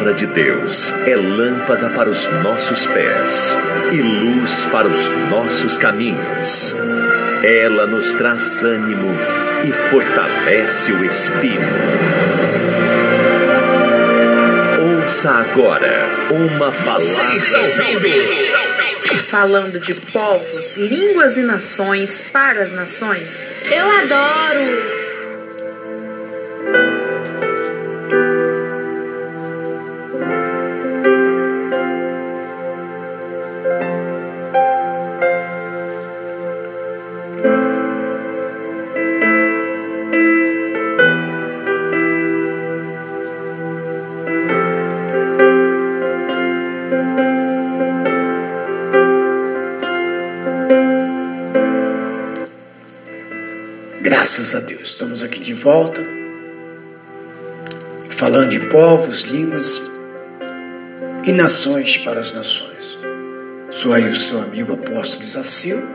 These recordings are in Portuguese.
palavra de Deus é lâmpada para os nossos pés e luz para os nossos caminhos. Ela nos traz ânimo e fortalece o espírito. Ouça agora uma palavra. Falando de povos, línguas e nações para as nações. Eu adoro! Volta, falando de povos, línguas e nações para as nações. Sou aí o seu amigo apóstolo Zacil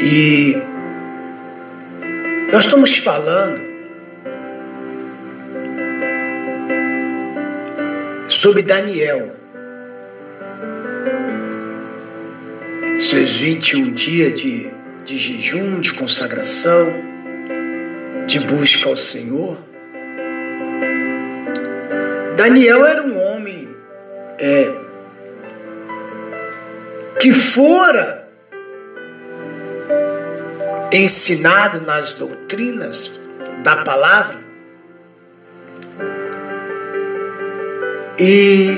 e nós estamos falando sobre Daniel. Seus 21 dias de de jejum, de consagração, de busca ao Senhor. Daniel era um homem é, que fora ensinado nas doutrinas da palavra e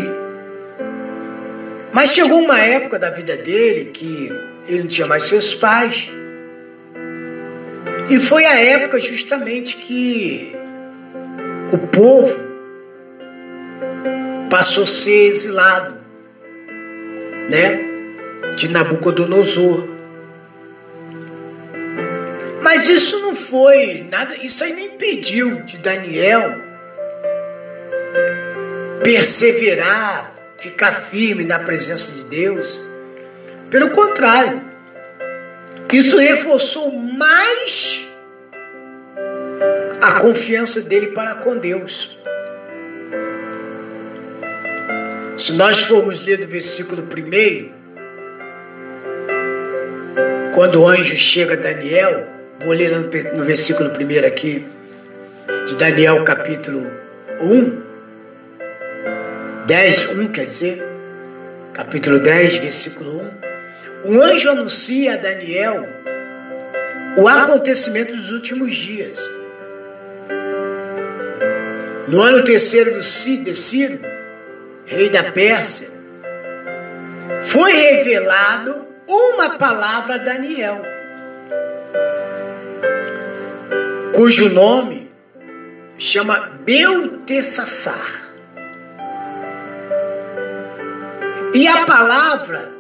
mas chegou uma época da vida dele que ele não tinha mais seus pais e foi a época justamente que o povo passou a ser exilado, né? De Nabucodonosor. Mas isso não foi nada, isso aí não impediu de Daniel perseverar, ficar firme na presença de Deus. Pelo contrário, isso reforçou mais a confiança dele para com Deus. Se nós formos ler do versículo 1, quando o anjo chega a Daniel, vou ler no versículo 1 aqui, de Daniel capítulo 1, 10, 1 quer dizer, capítulo 10, versículo 1. Um anjo anuncia a Daniel o acontecimento dos últimos dias. No ano terceiro do Cid, de Ciro, rei da Pérsia, foi revelado uma palavra a Daniel, cujo nome chama Beltessassar. E a palavra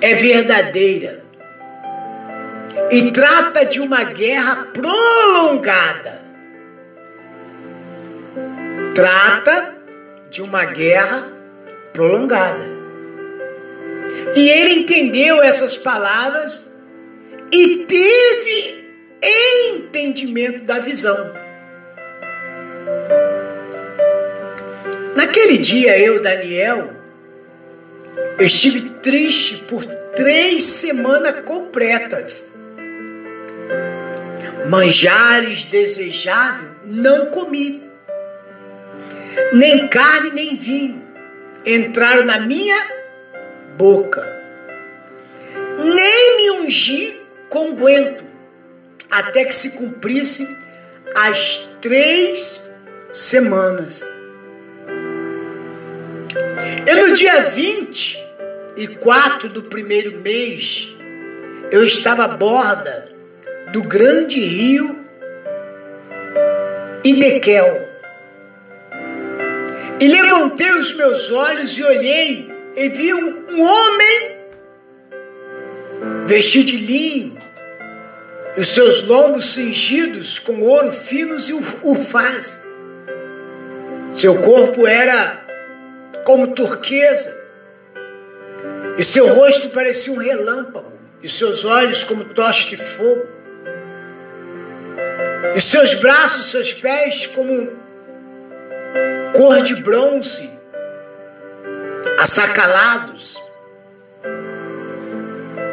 é verdadeira e trata de uma guerra prolongada. Trata de uma guerra prolongada. E ele entendeu essas palavras e teve entendimento da visão. Naquele dia, eu, Daniel, eu estive triste por três semanas completas. Manjares desejáveis não comi, nem carne nem vinho entraram na minha boca, nem me ungi com guento, até que se cumprisse as três semanas. E no dia 24 do primeiro mês, eu estava à borda do grande rio Idequel. E levantei os meus olhos e olhei, e vi um, homem vestido de linho, os seus lombos cingidos com ouro finos e ufaz. Seu corpo era como turquesa, e seu rosto parecia um relâmpago, e seus olhos como tochas de fogo, e seus braços, seus pés como cor de bronze, assacalados,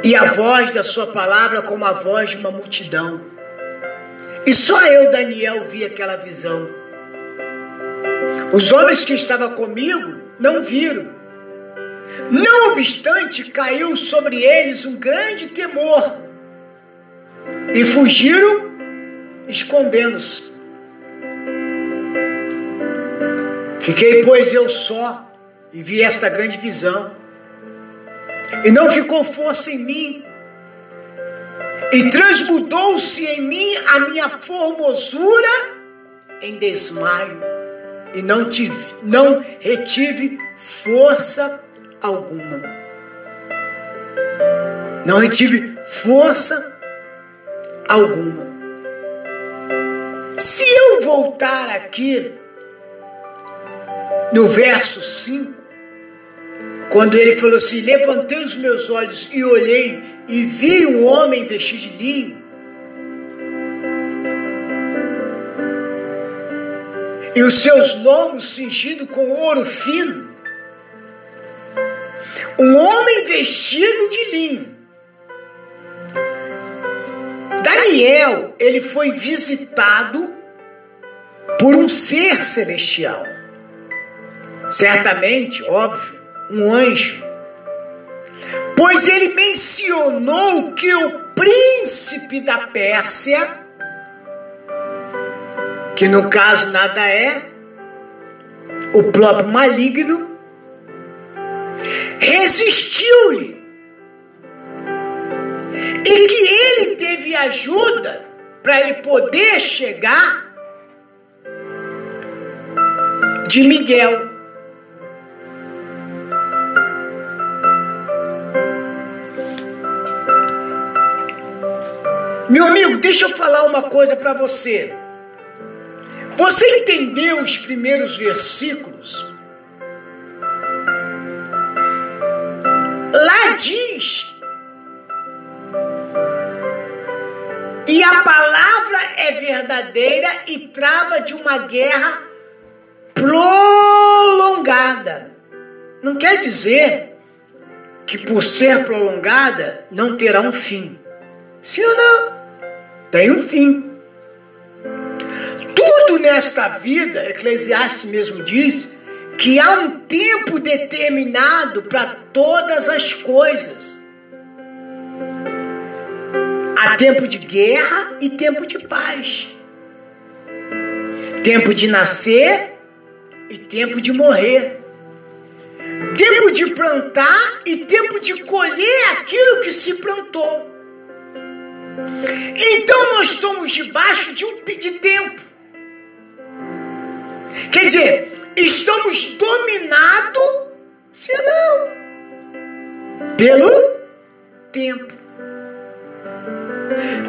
e a voz da sua palavra como a voz de uma multidão. E só eu, Daniel, vi aquela visão. Os homens que estavam comigo não viram. Não obstante, caiu sobre eles um grande temor e fugiram escondendo-se. Fiquei, pois, eu só e vi esta grande visão. E não ficou força em mim, e transmudou-se em mim a minha formosura em desmaio, e não, tive, não retive força alguma. Não retive força alguma. Se eu voltar aqui no verso 5, quando ele falou assim: Levantei os meus olhos e olhei e vi um homem vestido de linho. E os seus lombos cingidos com ouro fino. Um homem vestido de linho. Daniel, ele foi visitado por um ser celestial. Certamente, óbvio, um anjo. Pois ele mencionou que o príncipe da Pérsia, que no caso nada é, o próprio maligno, resistiu-lhe. E que ele teve ajuda para ele poder chegar de Miguel. Meu amigo, deixa eu falar uma coisa para você. Você entendeu os primeiros versículos? Lá diz. E a palavra é verdadeira e trava de uma guerra prolongada. Não quer dizer que por ser prolongada não terá um fim. Sim ou não? Tem um fim. Tudo nesta vida, Eclesiastes mesmo diz, que há um tempo determinado para todas as coisas. Há tempo de guerra e tempo de paz. Tempo de nascer e tempo de morrer. Tempo de plantar e tempo de colher aquilo que se plantou. Então nós estamos debaixo de um. Quer dizer, estamos dominados, se não, pelo tempo.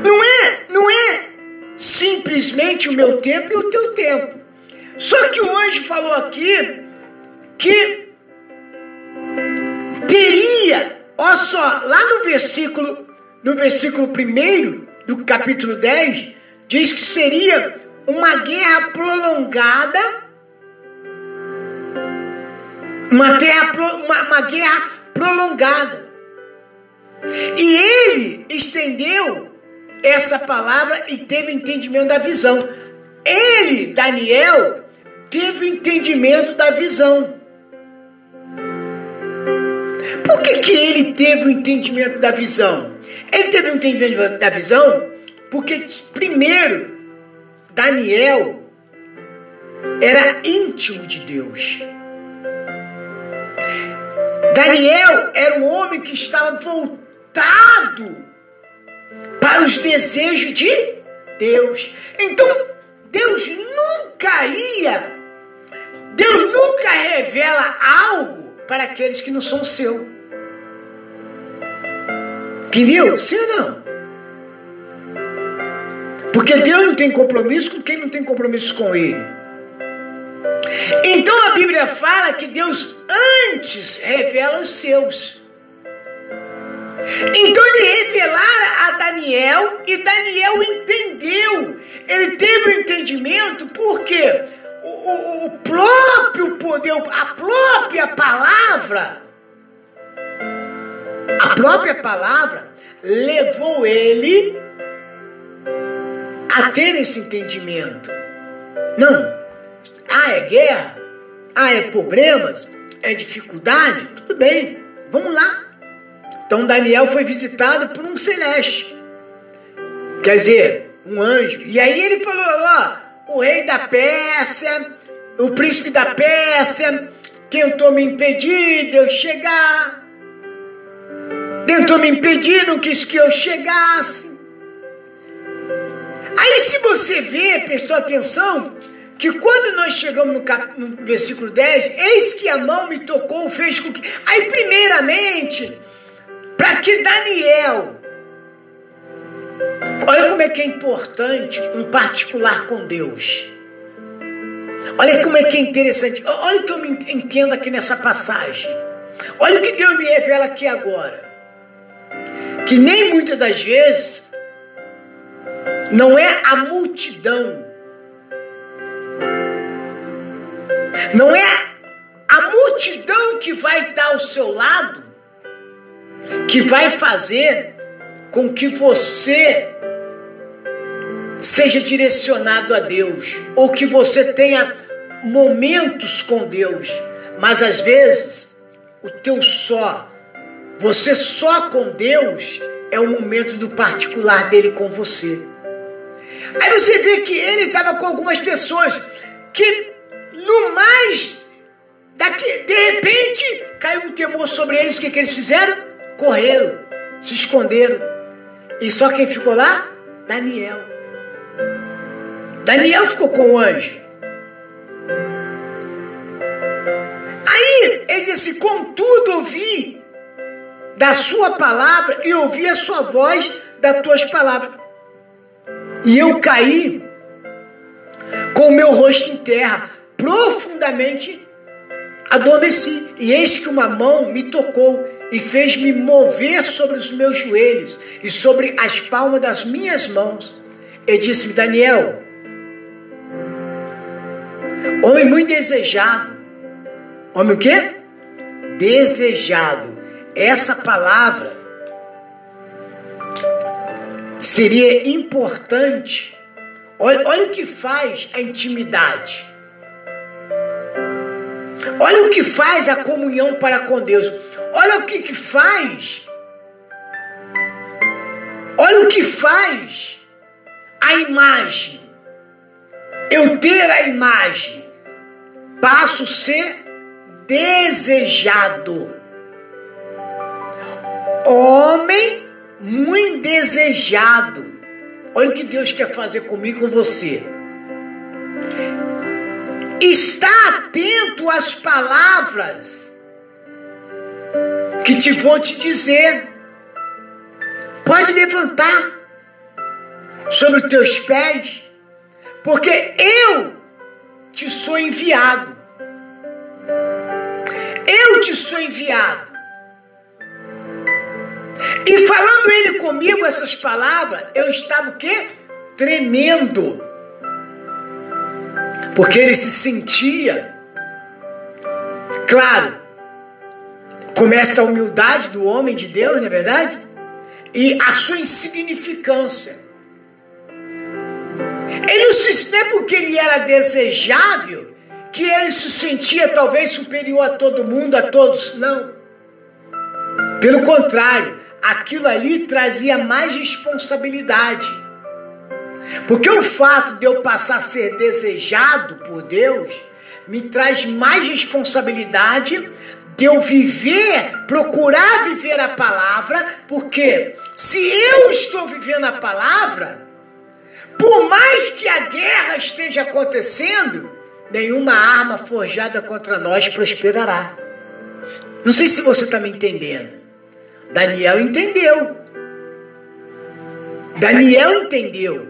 Não é, não é simplesmente o meu tempo e o teu tempo. Só que o anjo falou aqui que teria, olha só, lá no versículo, no versículo 1 do capítulo 10, diz que seria uma guerra prolongada, uma, terra, uma, uma guerra prolongada. E ele estendeu essa palavra e teve entendimento da visão. Ele, Daniel, teve entendimento da visão. Por que, que ele teve o entendimento da visão? Ele teve o entendimento da visão porque, primeiro, Daniel era íntimo de Deus. Daniel era um homem que estava voltado para os desejos de Deus. Então, Deus nunca ia, Deus nunca revela algo para aqueles que não são seu. Entendeu? Sim ou não? Porque Deus não tem compromisso com quem não tem compromisso com Ele. Então a Bíblia fala que Deus antes revela os seus. Então ele revelara a Daniel e Daniel entendeu. Ele teve o um entendimento porque o, o, o próprio poder, a própria palavra, a própria palavra levou ele a ter esse entendimento. Não. Ah, é guerra? Ah, é problemas? É dificuldade? Tudo bem, vamos lá. Então Daniel foi visitado por um celeste. Quer dizer, um anjo. E aí ele falou: ó, o rei da Pérsia, o príncipe da Pérsia, tentou me impedir de eu chegar. Tentou me impedir, não quis que eu chegasse. Aí, se você vê, prestou atenção, que quando nós chegamos no, cap... no, versículo 10, eis que a mão me tocou, fez com que. Aí, primeiramente, para que Daniel. Olha como é que é importante um particular com Deus. Olha como é que é interessante. Olha o que eu me entendo aqui nessa passagem. Olha o que Deus me revela aqui agora. Que nem muitas das vezes não é a multidão, não é a multidão que vai estar ao seu lado, que vai fazer com que você seja direcionado a Deus, ou que você tenha momentos com Deus, mas às vezes o teu só, você só com Deus é o momento do particular dele com você. Aí você vê que ele estava com algumas pessoas que no mais daqui, de repente caiu um temor sobre eles, o que, que eles fizeram? Correram, se esconderam. E só quem ficou lá? Daniel. Daniel ficou com o anjo. Aí ele disse: Contudo, ouvi da sua palavra e ouvi a sua voz das tuas palavras. E eu caí com o meu rosto em terra, profundamente adormeci. E eis que uma mão me tocou e fez-me mover sobre os meus joelhos e sobre as palmas das minhas mãos. E disse-me, Daniel, homem muito desejado. Homem o quê? Desejado. Essa palavra seria importante. Olha, olha o que faz a intimidade. Olha o que faz a comunhão para com Deus. Olha o que, que faz. Olha o que faz a imagem. Eu ter a imagem. Passo a ser desejado. Homem muito desejado. Olha o que Deus quer fazer comigo e com você. Está atento às palavras que te vou te dizer. Pode levantar sobre os teus pés, porque eu te sou enviado. Eu te sou enviado. E falando ele comigo essas palavras, eu estava o quê? Tremendo. Porque ele se sentia, claro, começa a humildade do homem de Deus, não é verdade? E a sua insignificância. Ele não, se, é porque ele era desejável que ele se sentia talvez superior a todo mundo, a todos, não. Pelo contrário, aquilo ali trazia mais responsabilidade. Porque o fato de eu passar a ser desejado por Deus me traz mais responsabilidade de eu viver, procurar viver a palavra, porque se eu estou vivendo a palavra, por mais que a guerra esteja acontecendo, nenhuma arma forjada contra nós prosperará. Não sei se você está me entendendo. Daniel entendeu. Daniel entendeu.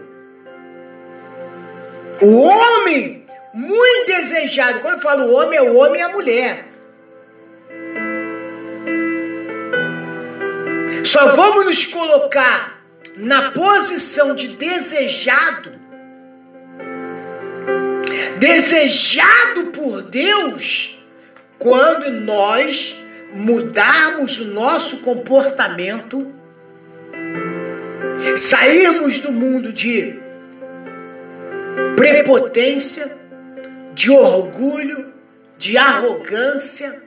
O homem muito desejado, quando eu falo homem, é o homem e a mulher. Só vamos nos colocar na posição de desejado desejado por Deus quando nós mudarmos o nosso comportamento, sairmos do mundo de prepotência, de orgulho, de arrogância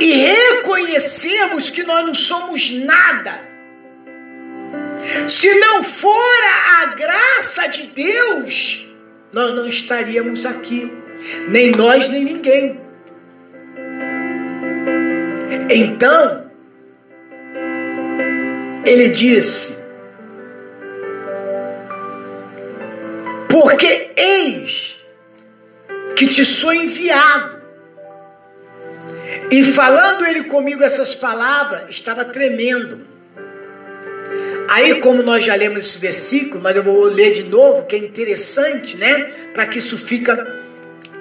e reconhecermos que nós não somos nada. Se não fora a graça de Deus, nós não estaríamos aqui, nem nós, nem ninguém. Então, ele disse: Porque eis que te sou enviado. E falando ele comigo essas palavras, estava tremendo. Aí, como nós já lemos esse versículo, mas eu vou ler de novo, que é interessante, né? Para que isso fica,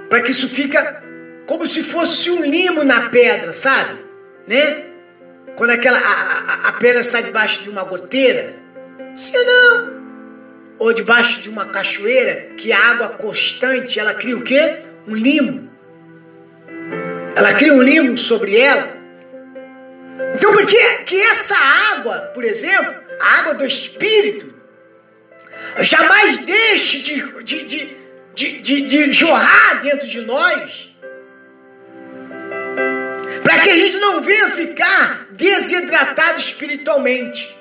para que isso fica como se fosse um limo na pedra, sabe? Né? Quando aquela a, a, a pedra está debaixo de uma goteira, sim ou não? Ou debaixo de uma cachoeira, que a água constante, ela cria o quê? Um limo. Ela cria um limo sobre ela. Então, por que, essa água, por exemplo, a água do Espírito, jamais deixe de, de, de, de, de, de jorrar dentro de nós, para que a gente não venha ficar desidratado espiritualmente.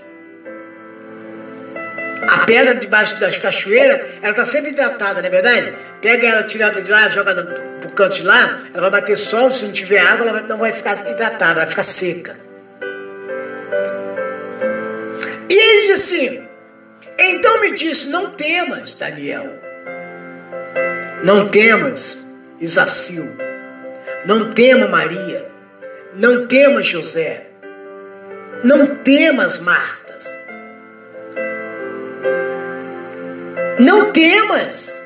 A pedra debaixo das cachoeiras, ela está sempre hidratada, não é verdade? Pega ela, tira de lá, joga pro canto de lá, ela vai bater sol, se não tiver água, ela não vai ficar hidratada, vai ficar seca. E ele disse assim: Então me disse: Não temas, Daniel. Não temas, Isacil. Não tema Maria. Não temas José. Não temas Martas. Não temas.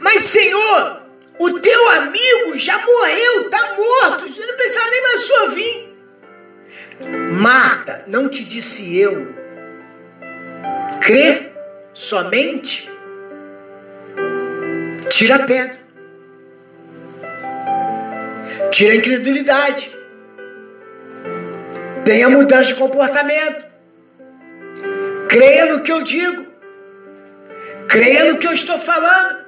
Mas, Senhor, o teu amigo já morreu, está morto. Eu não pensava nem mais sua vir. Marta, não te disse eu, crê somente, tira a pedra, tira a incredulidade, tenha mudança de comportamento, creia no que eu digo, creia no que eu estou falando.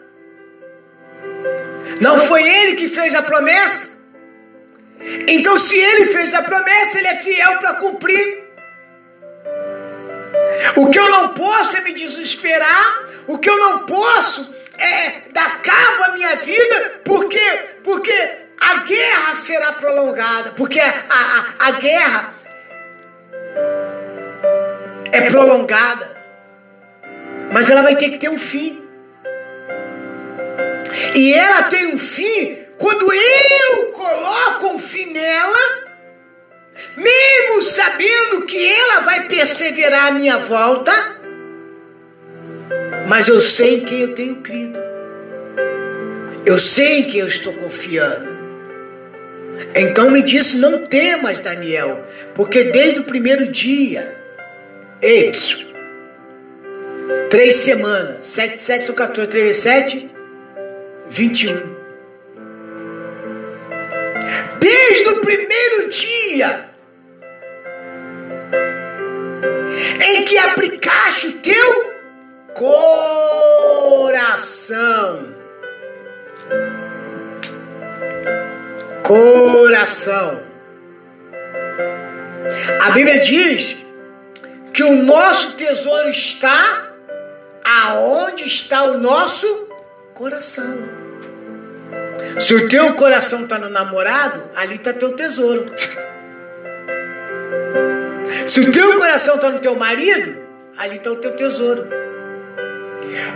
Não foi ele que fez a promessa? Então, se ele fez a promessa, ele é fiel para cumprir. O que eu não posso é me desesperar, o que eu não posso é dar cabo à minha vida, porque, porque a guerra será prolongada, porque a, a, a guerra é prolongada, mas ela vai ter que ter um fim. E ela tem um fim quando eu coloco um fim nela, mesmo sabendo que ela vai perseverar a minha volta, mas eu sei em quem eu tenho crido. Eu sei em quem eu estou confiando. Então me disse: Não temas, Daniel, porque desde o primeiro dia, Epsilon, três semanas, 7, 7 são 14, 3 7, 21. Desde o primeiro dia em que aplicaste o teu coração. Coração. A Bíblia diz que o nosso tesouro está aonde está o nosso coração. Se o teu coração está no namorado, ali está teu tesouro. Se o teu coração está no teu marido, ali está o teu tesouro.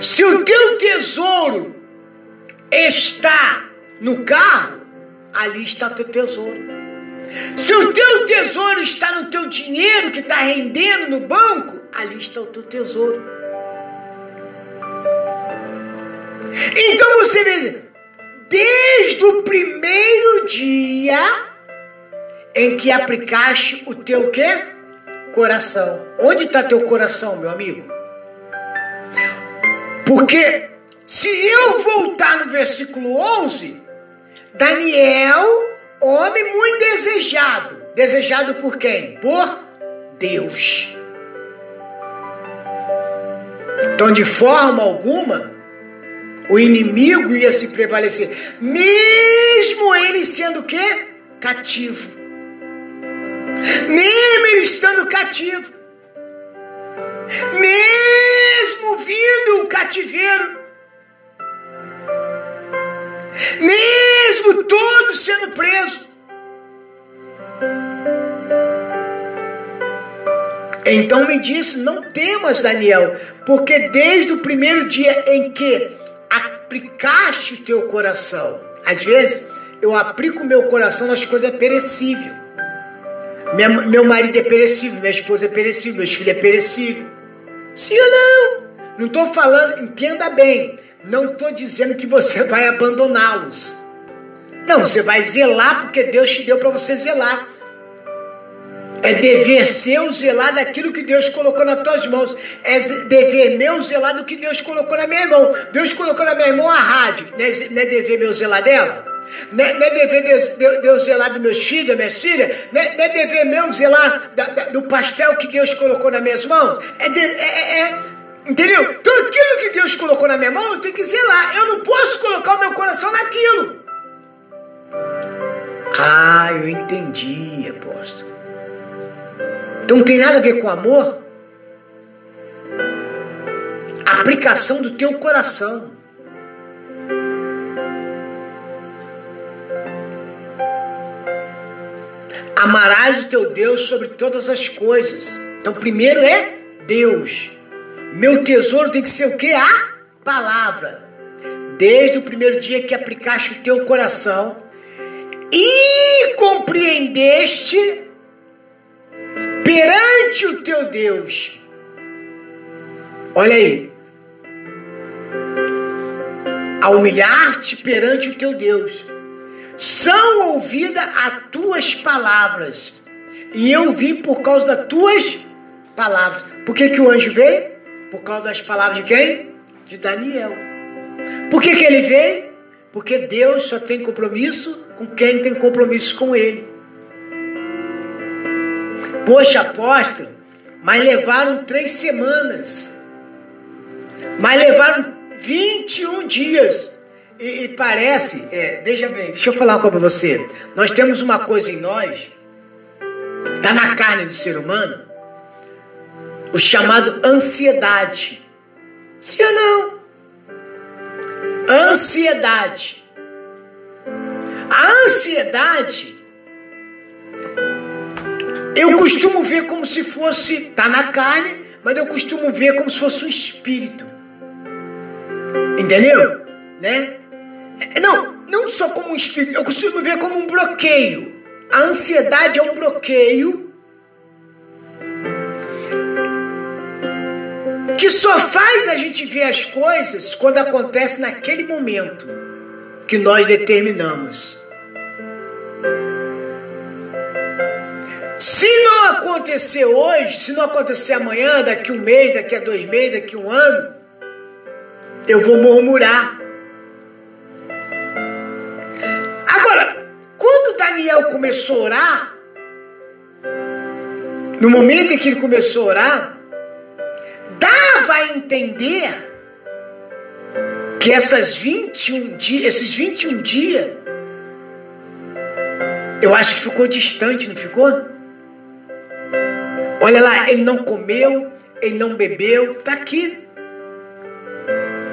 Se o teu tesouro está no carro, ali está teu tesouro. Se o teu tesouro está no teu dinheiro que está rendendo no banco, ali está o teu tesouro. Então você vê, desde o primeiro dia em que aplicaste o teu quê? Coração. Onde está teu coração, meu amigo? Porque se eu voltar no versículo 11, Daniel, homem muito desejado. Desejado por quem? Por Deus. Então, de forma alguma, o inimigo ia se prevalecer, mesmo ele sendo o quê? Cativo. Mesmo ele estando cativo. Mesmo vindo um cativeiro. Mesmo todos sendo presos. Então me disse: Não temas, Daniel, porque desde o primeiro dia em que aplicaste o teu coração, às vezes eu aplico o meu coração nas coisas perecíveis. Meu marido é perecível, minha esposa é perecível, meus filhos é perecível. Sim ou não? Não estou falando, entenda bem, não estou dizendo que você vai abandoná-los. Não, você vai zelar porque Deus te deu para você zelar. É dever seu zelar daquilo que Deus colocou nas tuas mãos. É dever meu zelar do que Deus colocou na minha mão. Deus colocou na minha mão a rádio. Não é, não é dever meu zelar dela? Não é, não é dever Deus, Deus, zelar dos meus filhos, das minhas filhas? Não é, não é dever meu zelar da, da, do pastel que Deus colocou nas minhas mãos? É, de, é, é, é Entendeu? Então aquilo que Deus colocou na minha mão, eu tenho que zelar. Eu não posso colocar o meu coração naquilo. Ah, eu entendi, apóstolo. Então não tem nada a ver com amor? Aplicação do teu coração. Amarás o teu Deus sobre todas as coisas. Então, primeiro é Deus. Meu tesouro tem que ser o que? A palavra. Desde o primeiro dia que aplicaste o teu coração e compreendeste perante o teu Deus. Olha aí. A humilhar-te perante o teu Deus. São ouvidas as tuas palavras. E eu vim por causa das tuas palavras. Por que, que o anjo veio? Por causa das palavras de quem? De Daniel. Por que, que ele veio? Porque Deus só tem compromisso com quem tem compromisso com ele. Poxa, apóstolo, mas levaram três semanas. Mas levaram 21 dias. E, e parece, é, veja bem, deixa eu falar uma coisa para você. Nós temos uma coisa em nós, está na carne do ser humano, o chamado ansiedade. Sim ou não? Ansiedade. A ansiedade eu costumo ver como se fosse, tá na carne, mas eu costumo ver como se fosse um espírito. Entendeu? Né? É, não, não só como um espírito, eu costumo ver como um bloqueio. A ansiedade é um bloqueio só faz a gente ver as coisas quando acontece naquele momento que nós determinamos. Se não acontecer hoje, se não acontecer amanhã, daqui um mês, daqui a dois meses, daqui um ano, eu vou murmurar. Agora, quando Daniel começou a orar, no momento em que ele começou a orar, a entender que essas 21 dias, esses 21 dias, eu acho que ficou distante, não ficou? Olha lá, ele não comeu, ele não bebeu, está aqui.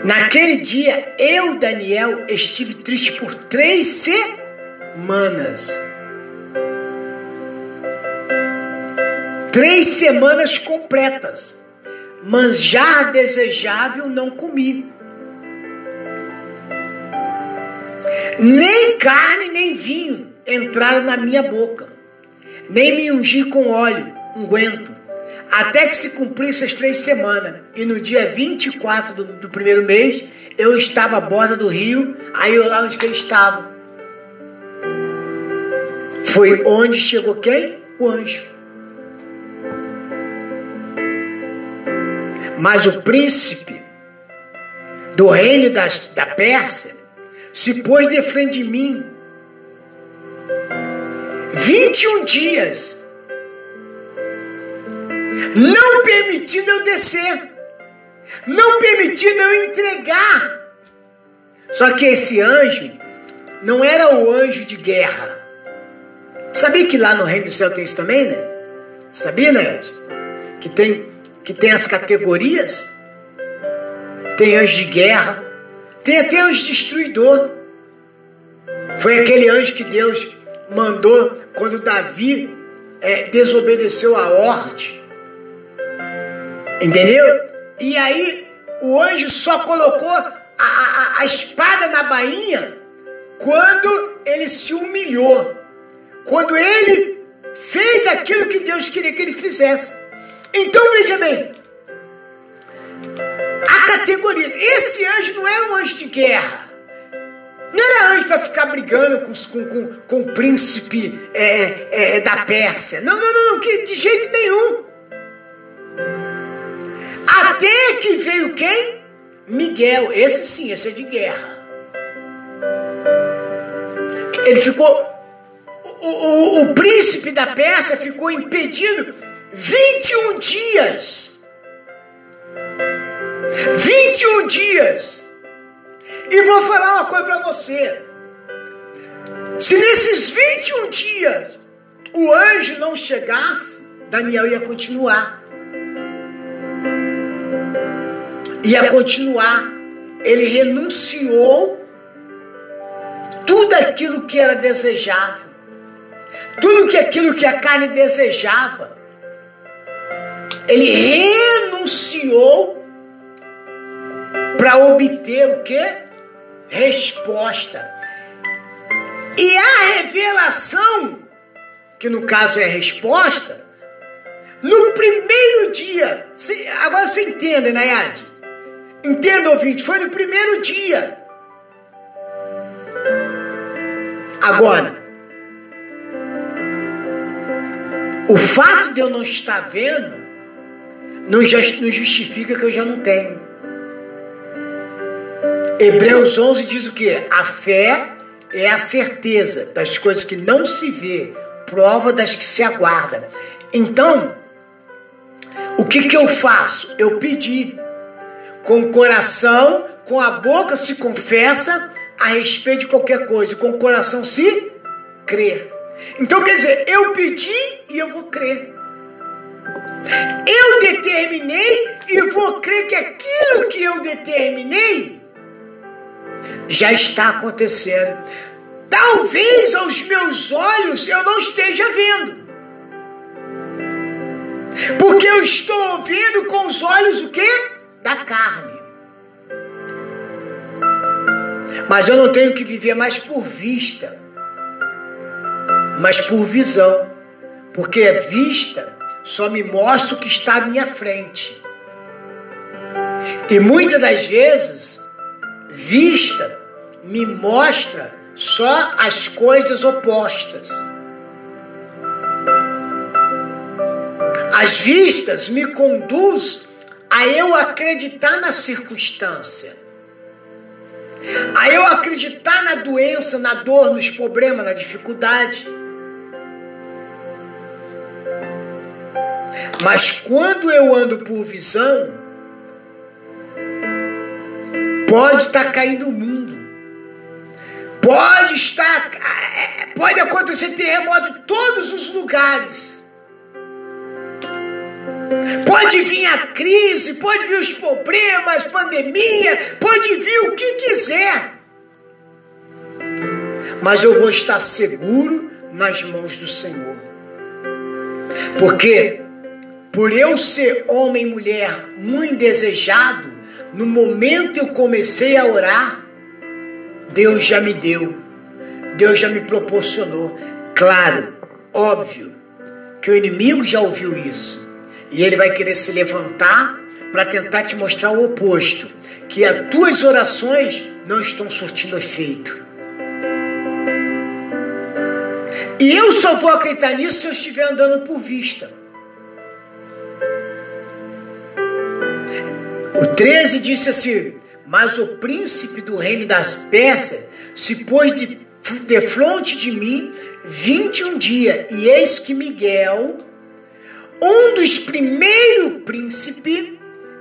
Naquele dia, eu, Daniel, estive triste por três semanas. Três semanas completas. Mas já desejável não comi. Nem carne nem vinho entraram na minha boca, nem me ungi com óleo unguento, até que se cumprisse as três semanas. E no dia 24 do, do primeiro mês, eu estava à borda do rio, aí eu lá onde que ele estava. Foi onde chegou quem? O anjo. Mas o príncipe do reino das, da Pérsia se pôs de frente de mim. 21 dias, não permitindo eu descer, não permitindo eu entregar. Só que esse anjo não era o anjo de guerra. Sabia que lá no reino do céu tem isso também, né? Sabia, né? Que tem, que tem as categorias. Tem anjo de guerra. Tem até anjo destruidor. Foi aquele anjo que Deus mandou quando Davi é, desobedeceu a ordem. Entendeu? E aí o anjo só colocou a, a, a espada na bainha quando ele se humilhou. Quando ele fez aquilo que Deus queria que ele fizesse. Então veja bem, a categoria. Esse anjo não era um anjo de guerra. Não era anjo para ficar brigando com, com, com, com o príncipe é, é, é, da Pérsia. Não, não, não, não, que de jeito nenhum. Até que veio quem? Miguel. Esse sim, esse é de guerra. Ele ficou. O, o, o príncipe da Pérsia ficou impedindo 21 dias. 21 dias. E vou falar uma coisa para você. Se nesses 21 dias o anjo não chegasse, Daniel ia continuar. Ia continuar. Ele renunciou tudo aquilo que era desejável. Tudo que aquilo que a carne desejava. Ele renunciou para obter o que? resposta. E a revelação, que no caso é a resposta, no primeiro dia, agora você entende, Nayade? Entenda, ouvinte, foi no primeiro dia. Agora, o fato de eu não estar vendo não justifica que eu já não tenho. Hebreus 11 diz o que? A fé é a certeza das coisas que não se vê, prova das que se aguarda. Então, o que, que eu faço? Eu pedi. Com o coração, com a boca se confessa a respeito de qualquer coisa, com o coração se crê. Então quer dizer, eu pedi e eu vou crer. Eu determinei e vou crer que aquilo que eu determinei já está acontecendo. Talvez aos meus olhos eu não esteja vendo. Porque eu estou vendo com os olhos o que? Da carne. Mas eu não tenho que viver mais por vista, mas por visão. Porque a vista só me mostra o que está à minha frente. E muitas das vezes, vista me mostra só as coisas opostas. As vistas me conduz a eu acreditar na circunstância. A eu acreditar na doença, na dor, nos problemas, na dificuldade. Mas quando eu ando por visão, pode estar tá caindo o mundo Pode estar, é, pode acontecer terremoto em todos os lugares. Pode vir a crise, pode vir os problemas, pandemia, pode vir o que quiser. Mas eu vou estar seguro nas mãos do Senhor. Porque por eu ser homem e mulher muito desejado, no momento eu comecei a orar, Deus já me deu, Deus já me proporcionou. Claro, óbvio, que o inimigo já ouviu isso e ele vai querer se levantar para tentar te mostrar o oposto, que as tuas orações não estão surtindo efeito. E eu só vou acreditar nisso se eu estiver andando por vista. O 13 disse assim: Mas o príncipe do reino das Persas se pôs de, de fronte de mim vinte um dia, e eis que Miguel, um dos primeiros príncipes,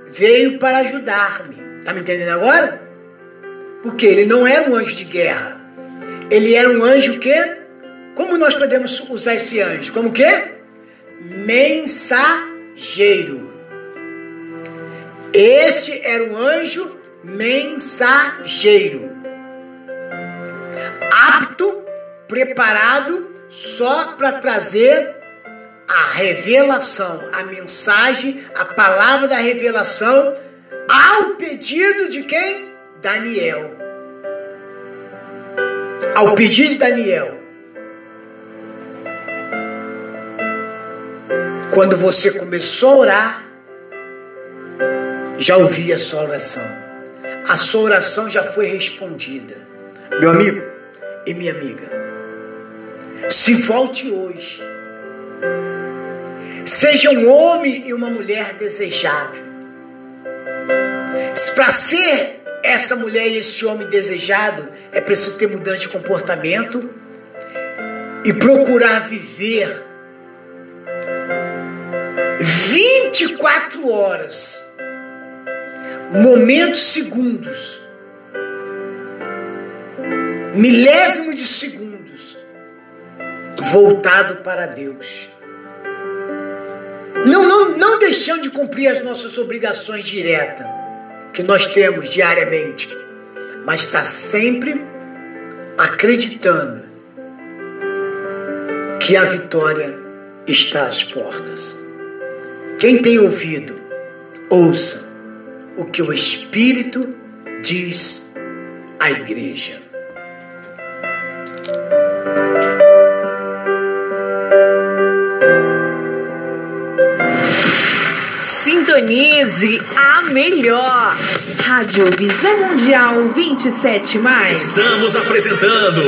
veio para ajudar-me. Tá me entendendo agora? Porque ele não era um anjo de guerra. Ele era um anjo que? Como nós podemos usar esse anjo? Como que? Mensageiro. Esse era um anjo mensageiro. Apto, preparado só para trazer a revelação, a mensagem, a palavra da revelação ao pedido de quem? Daniel. Ao pedido de Daniel. Quando você começou a orar, já ouvi a sua oração. A sua oração já foi respondida. Meu amigo e minha amiga, se volte hoje. Seja um homem e uma mulher desejável. Para ser essa mulher e esse homem desejado, é preciso ter mudança de comportamento e procurar viver 24 horas, momentos, segundos, milésimo de segundos, voltado para Deus. Não, não, não deixando de cumprir as nossas obrigações diretas, que nós temos diariamente, mas está sempre acreditando que a vitória está às portas. Quem tem ouvido, ouça o que o Espírito diz à igreja. Sintonize a melhor. Rádio Visão Mundial 27 mais. Estamos apresentando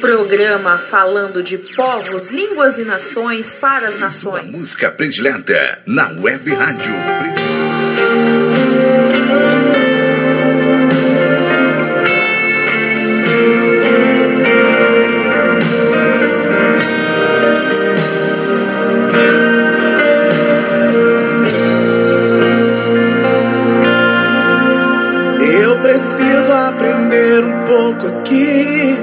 Programa falando de povos, línguas e nações para as nações. música predileta na web rádio. Pouco aqui.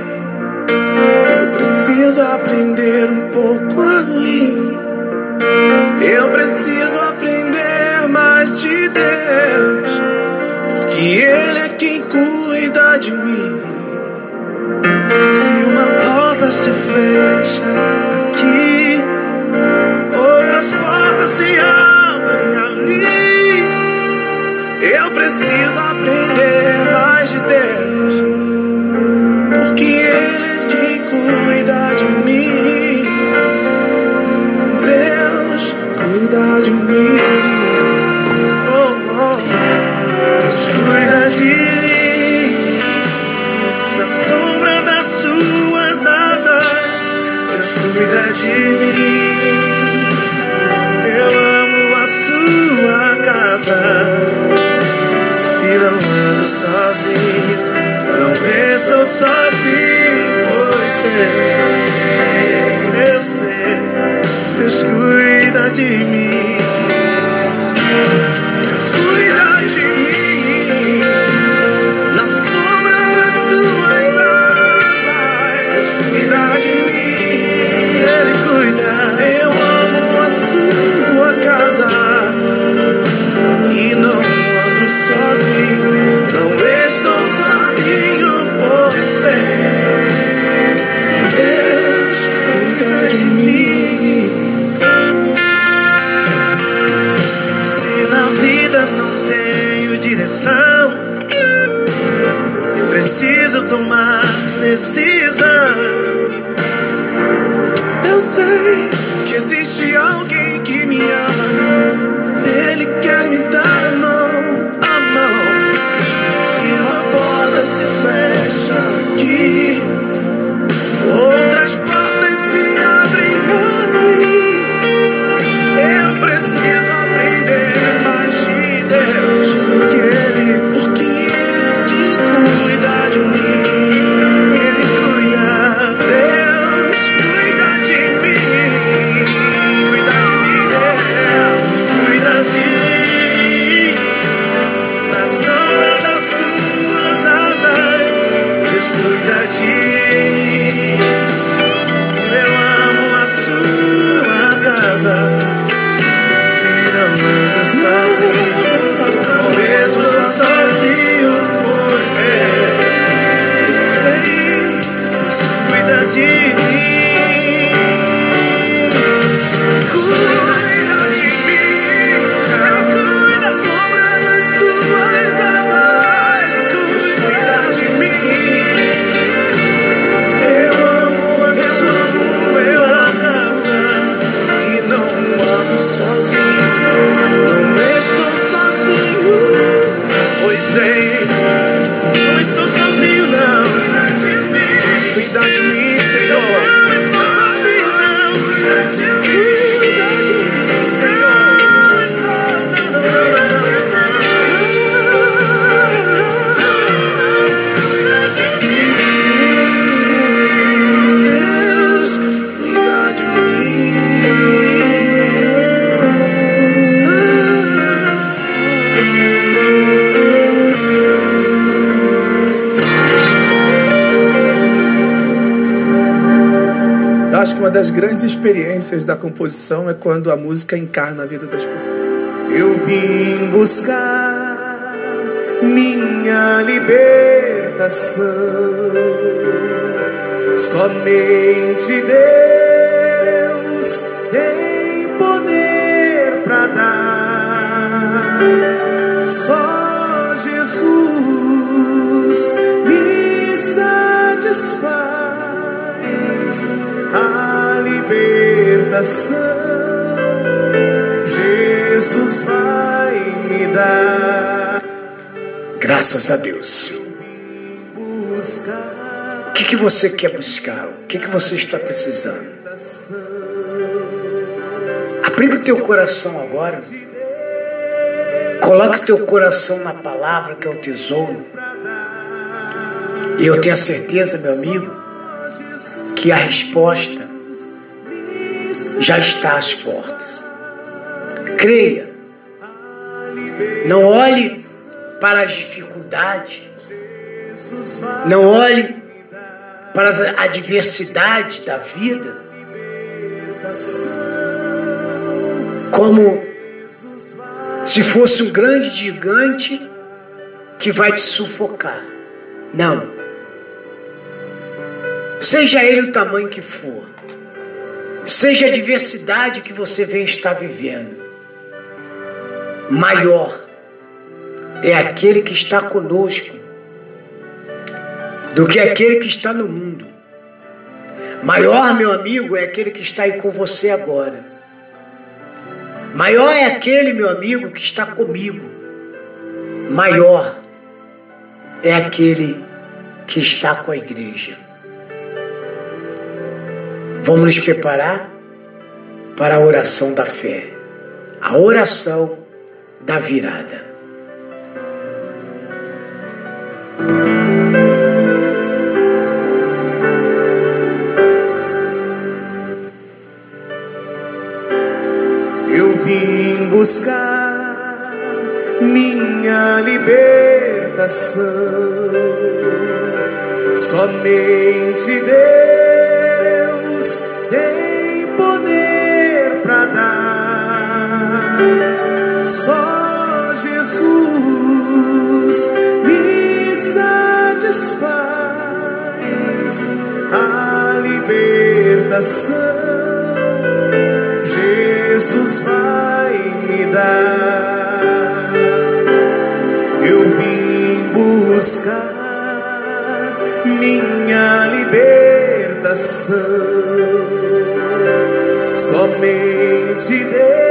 Eu preciso aprender um pouco ali. Eu preciso aprender mais de Deus. Porque Ele é quem cuida de mim. Se uma porta se fecha aqui, outras portas se abrem ali. Eu preciso aprender mais de Deus, de mim. Eu amo a sua casa e não ando sozinho, não estou sozinho, pois sei, eu sei, Deus cuida de mim. Deus cuida de mim, Ele cuida. Eu amo a sua casa e não ando sozinho, não estou sozinho, pois sei, Deus cuida de mim. Se na vida não tenho direção, eu preciso tomar decisão. Eu sei que existe alguém que me ama. Ele quer me dar das grandes experiências da composição é quando a música encarna a vida das pessoas. Eu vim buscar minha libertação. Somente Deus tem poder para dar. Só Jesus me satisfaz libertação. Jesus vai me dar. Graças a Deus. O que, que você quer buscar? O que, que você está precisando? Aplica o teu coração agora. Coloque o teu coração na palavra que é o tesouro. E eu tenho a certeza, meu amigo, que a resposta já está às portas. Creia. Não olhe para as dificuldades. Não olhe para a adversidade da vida como se fosse um grande gigante que vai te sufocar. Não. Seja ele o tamanho que for, seja a adversidade que você vem estar vivendo, maior é aquele que está conosco do que aquele que está no mundo. Maior, meu amigo, é aquele que está aí com você agora. Maior é aquele, meu amigo, que está comigo. Maior é aquele que está com a igreja. Vamos nos preparar para a oração da fé, a oração da virada. Eu vim buscar minha libertação. Somente Deus satisfaz a libertação. Jesus vai me dar. Eu vim buscar minha libertação. Somente Deus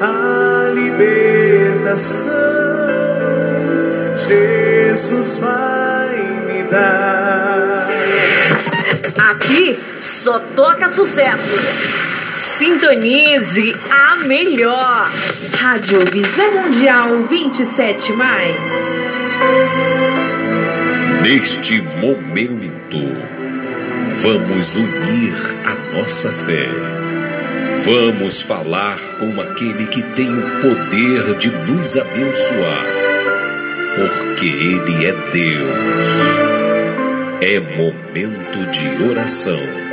a libertação. Jesus vai me dar. Aqui só toca sucesso. Sintonize a melhor. Rádio Visão Mundial 27 mais. Neste momento, vamos unir a nossa fé. Vamos falar com aquele que tem o poder de nos abençoar, porque Ele é Deus. É momento de oração.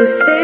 Você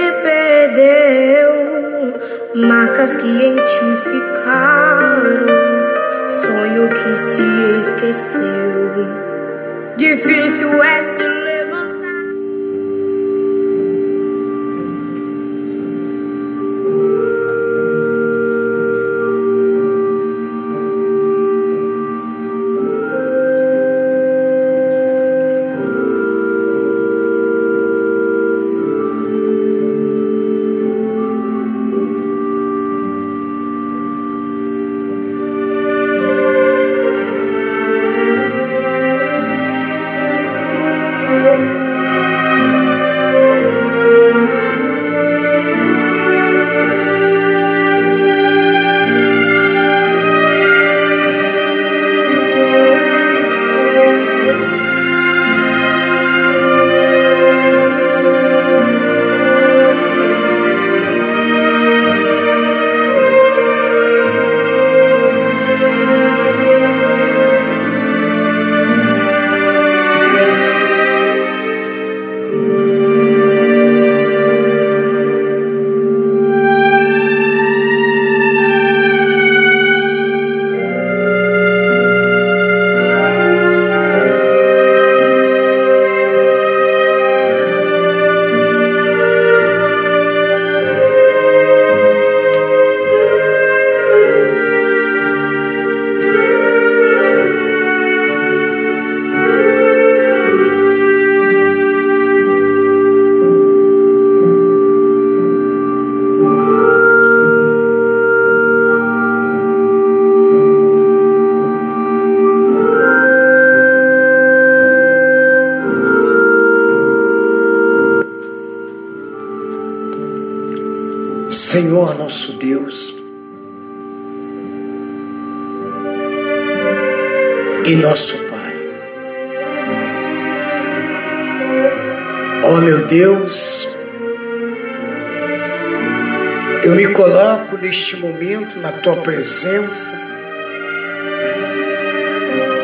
na tua presença,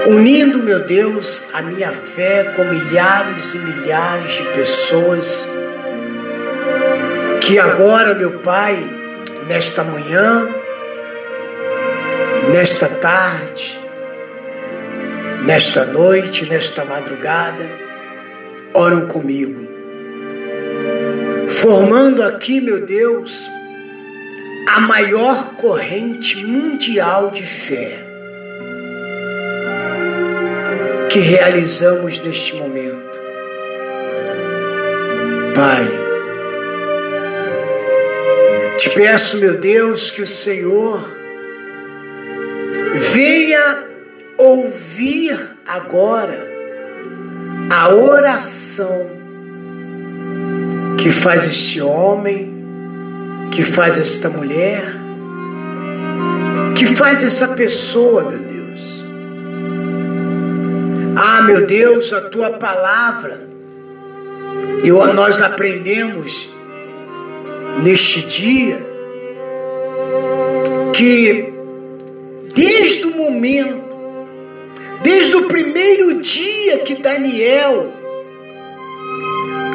unindo, meu Deus, a minha fé com milhares e milhares de pessoas que agora, meu Pai, nesta manhã, nesta tarde, nesta noite, nesta madrugada, oram comigo, formando aqui, meu Deus, maior corrente mundial de fé que realizamos neste momento. Pai, te peço, meu Deus, que o Senhor venha ouvir agora a oração que faz este homem, que faz esta mulher, que faz essa pessoa, meu Deus. Ah, meu Deus, a tua palavra, e nós aprendemos neste dia que desde o momento, desde o primeiro dia que Daniel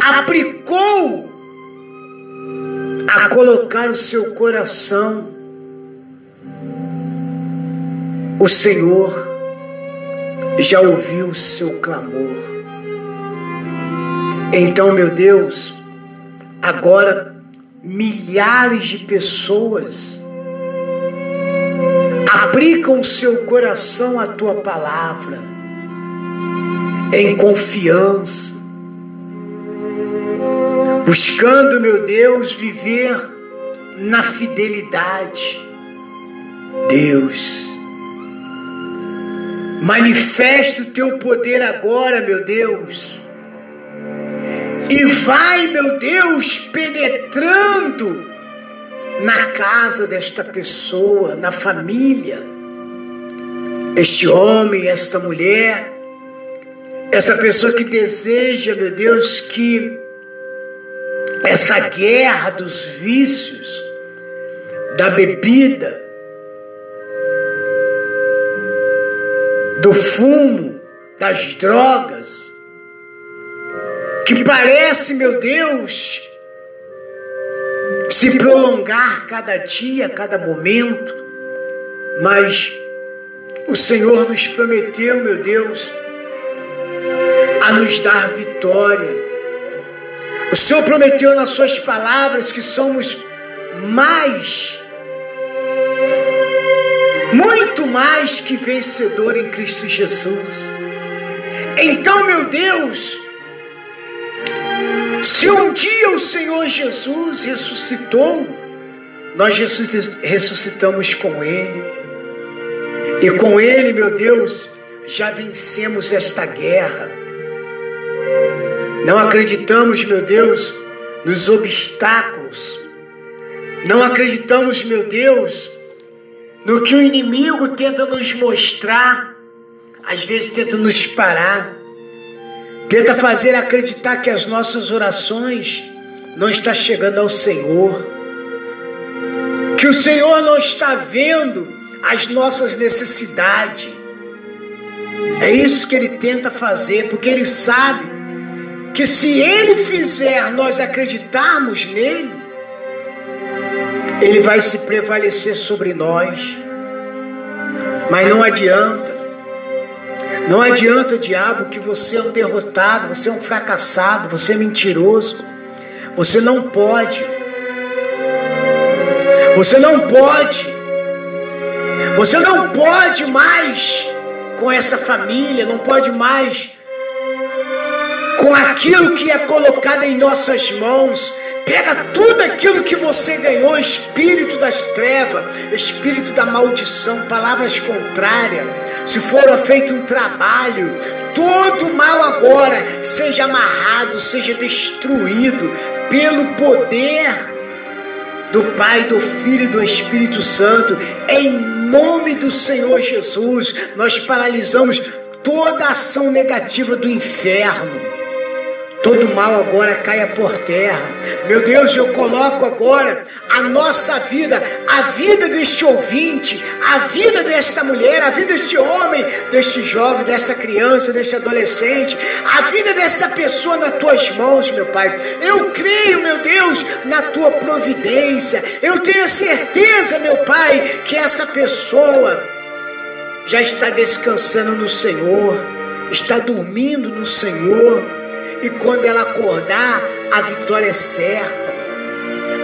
aplicou a colocar o seu coração, o Senhor já ouviu o seu clamor. Então, meu Deus, agora milhares de pessoas aplicam o seu coração à tua palavra, em confiança, buscando, meu Deus, viver na fidelidade. Deus, manifesta o teu poder agora, meu Deus e vai, meu Deus, penetrando na casa desta pessoa, na família, este homem, esta mulher, essa pessoa que deseja, meu Deus, que essa guerra dos vícios, da bebida, do fumo, das drogas, que parece, meu Deus, se prolongar cada dia, cada momento, mas o Senhor nos prometeu, meu Deus, a nos dar vitória. O Senhor prometeu nas Suas palavras que somos mais, muito mais que vencedor em Cristo Jesus. Então, meu Deus, se um dia o Senhor Jesus ressuscitou, nós ressuscitamos com Ele. E com Ele, meu Deus, já vencemos esta guerra. Não acreditamos, meu Deus, nos obstáculos. Não acreditamos, meu Deus, no que o inimigo tenta nos mostrar, às vezes tenta nos parar, tenta fazer acreditar que as nossas orações não estão chegando ao Senhor, que o Senhor não está vendo as nossas necessidades. É isso que ele tenta fazer, porque ele sabe que se ele fizer nós acreditarmos nele, ele vai se prevalecer sobre nós. Mas não adianta. Não adianta, diabo, que você é um derrotado, você é um fracassado, você é mentiroso. Você não pode. Você não pode. Você não pode mais com essa família, não pode mais com aquilo que é colocado em nossas mãos. Pega tudo aquilo que você ganhou, espírito das trevas, espírito da maldição, palavras contrárias. Se for feito um trabalho, todo mal agora seja amarrado, seja destruído pelo poder do Pai, do Filho e do Espírito Santo, em nome do Senhor Jesus, nós paralisamos toda ação negativa do inferno. Todo mal agora caia por terra. Meu Deus, eu coloco agora a nossa vida, a vida deste ouvinte, a vida desta mulher, a vida deste homem, deste jovem, desta criança, deste adolescente, a vida dessa pessoa nas tuas mãos, meu Pai. Eu creio, meu Deus, na tua providência. Eu tenho certeza, meu Pai, que essa pessoa já está descansando no Senhor, está dormindo no Senhor e quando ela acordar, a vitória é certa.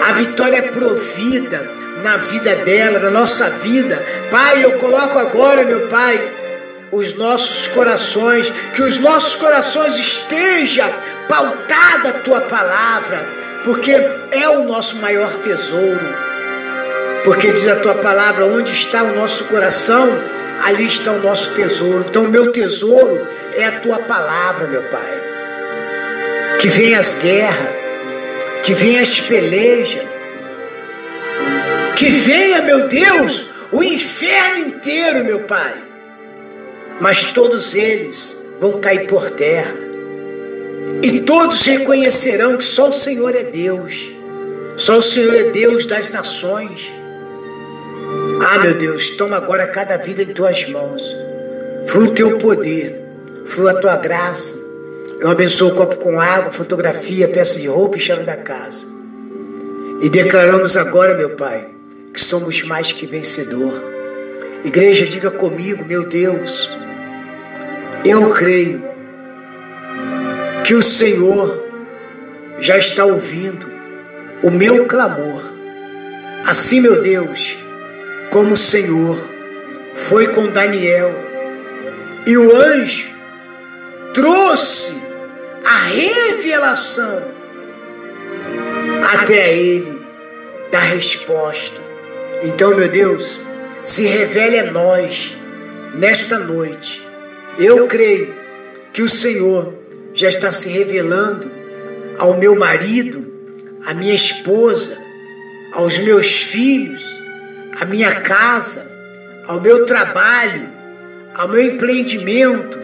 A vitória é provida na vida dela, na nossa vida. Pai, eu coloco agora, meu Pai, os nossos corações, que os nossos corações esteja pautada a tua palavra, porque é o nosso maior tesouro. Porque diz a tua palavra, onde está o nosso coração, ali está o nosso tesouro. Então, meu tesouro é a tua palavra, meu Pai que venha as guerras, que venha as pelejas, que venha, meu Deus, o inferno inteiro, meu Pai. Mas todos eles vão cair por terra. E todos reconhecerão que só o Senhor é Deus. Só o Senhor é Deus das nações. Ah, meu Deus, toma agora cada vida em tuas mãos. Flua o teu poder, flua a tua graça, eu abençoo o copo com água, fotografia, peça de roupa e chave da casa. E declaramos agora, meu Pai, que somos mais que vencedor. Igreja, diga comigo, meu Deus, eu creio que o Senhor já está ouvindo o meu clamor. Assim, meu Deus, como o Senhor foi com Daniel e o anjo trouxe a revelação até a Ele da resposta. Então, meu Deus, se revele a nós nesta noite. Eu creio que o Senhor já está se revelando ao meu marido, à minha esposa, aos meus filhos, à minha casa, ao meu trabalho, ao meu empreendimento,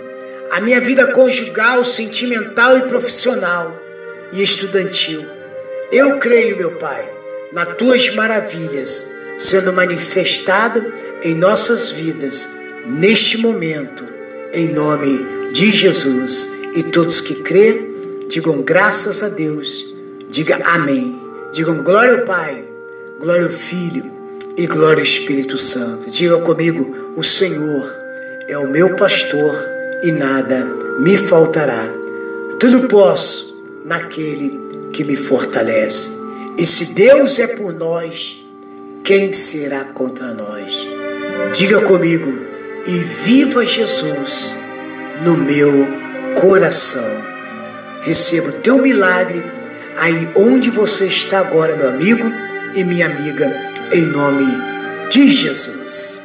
a minha vida conjugal, sentimental e profissional e estudantil. Eu creio, meu Pai, nas tuas maravilhas sendo manifestada em nossas vidas neste momento, em nome de Jesus. E todos que crê, Digam graças a Deus. Diga amém. Digam glória ao Pai, glória ao Filho e glória ao Espírito Santo. Diga comigo: o Senhor é o meu pastor e nada me faltará. Tudo posso naquele que me fortalece. E se Deus é por nós, quem será contra nós? Diga comigo: e viva Jesus no meu coração. Receba o teu milagre aí onde você está agora, meu amigo e minha amiga, em nome de Jesus.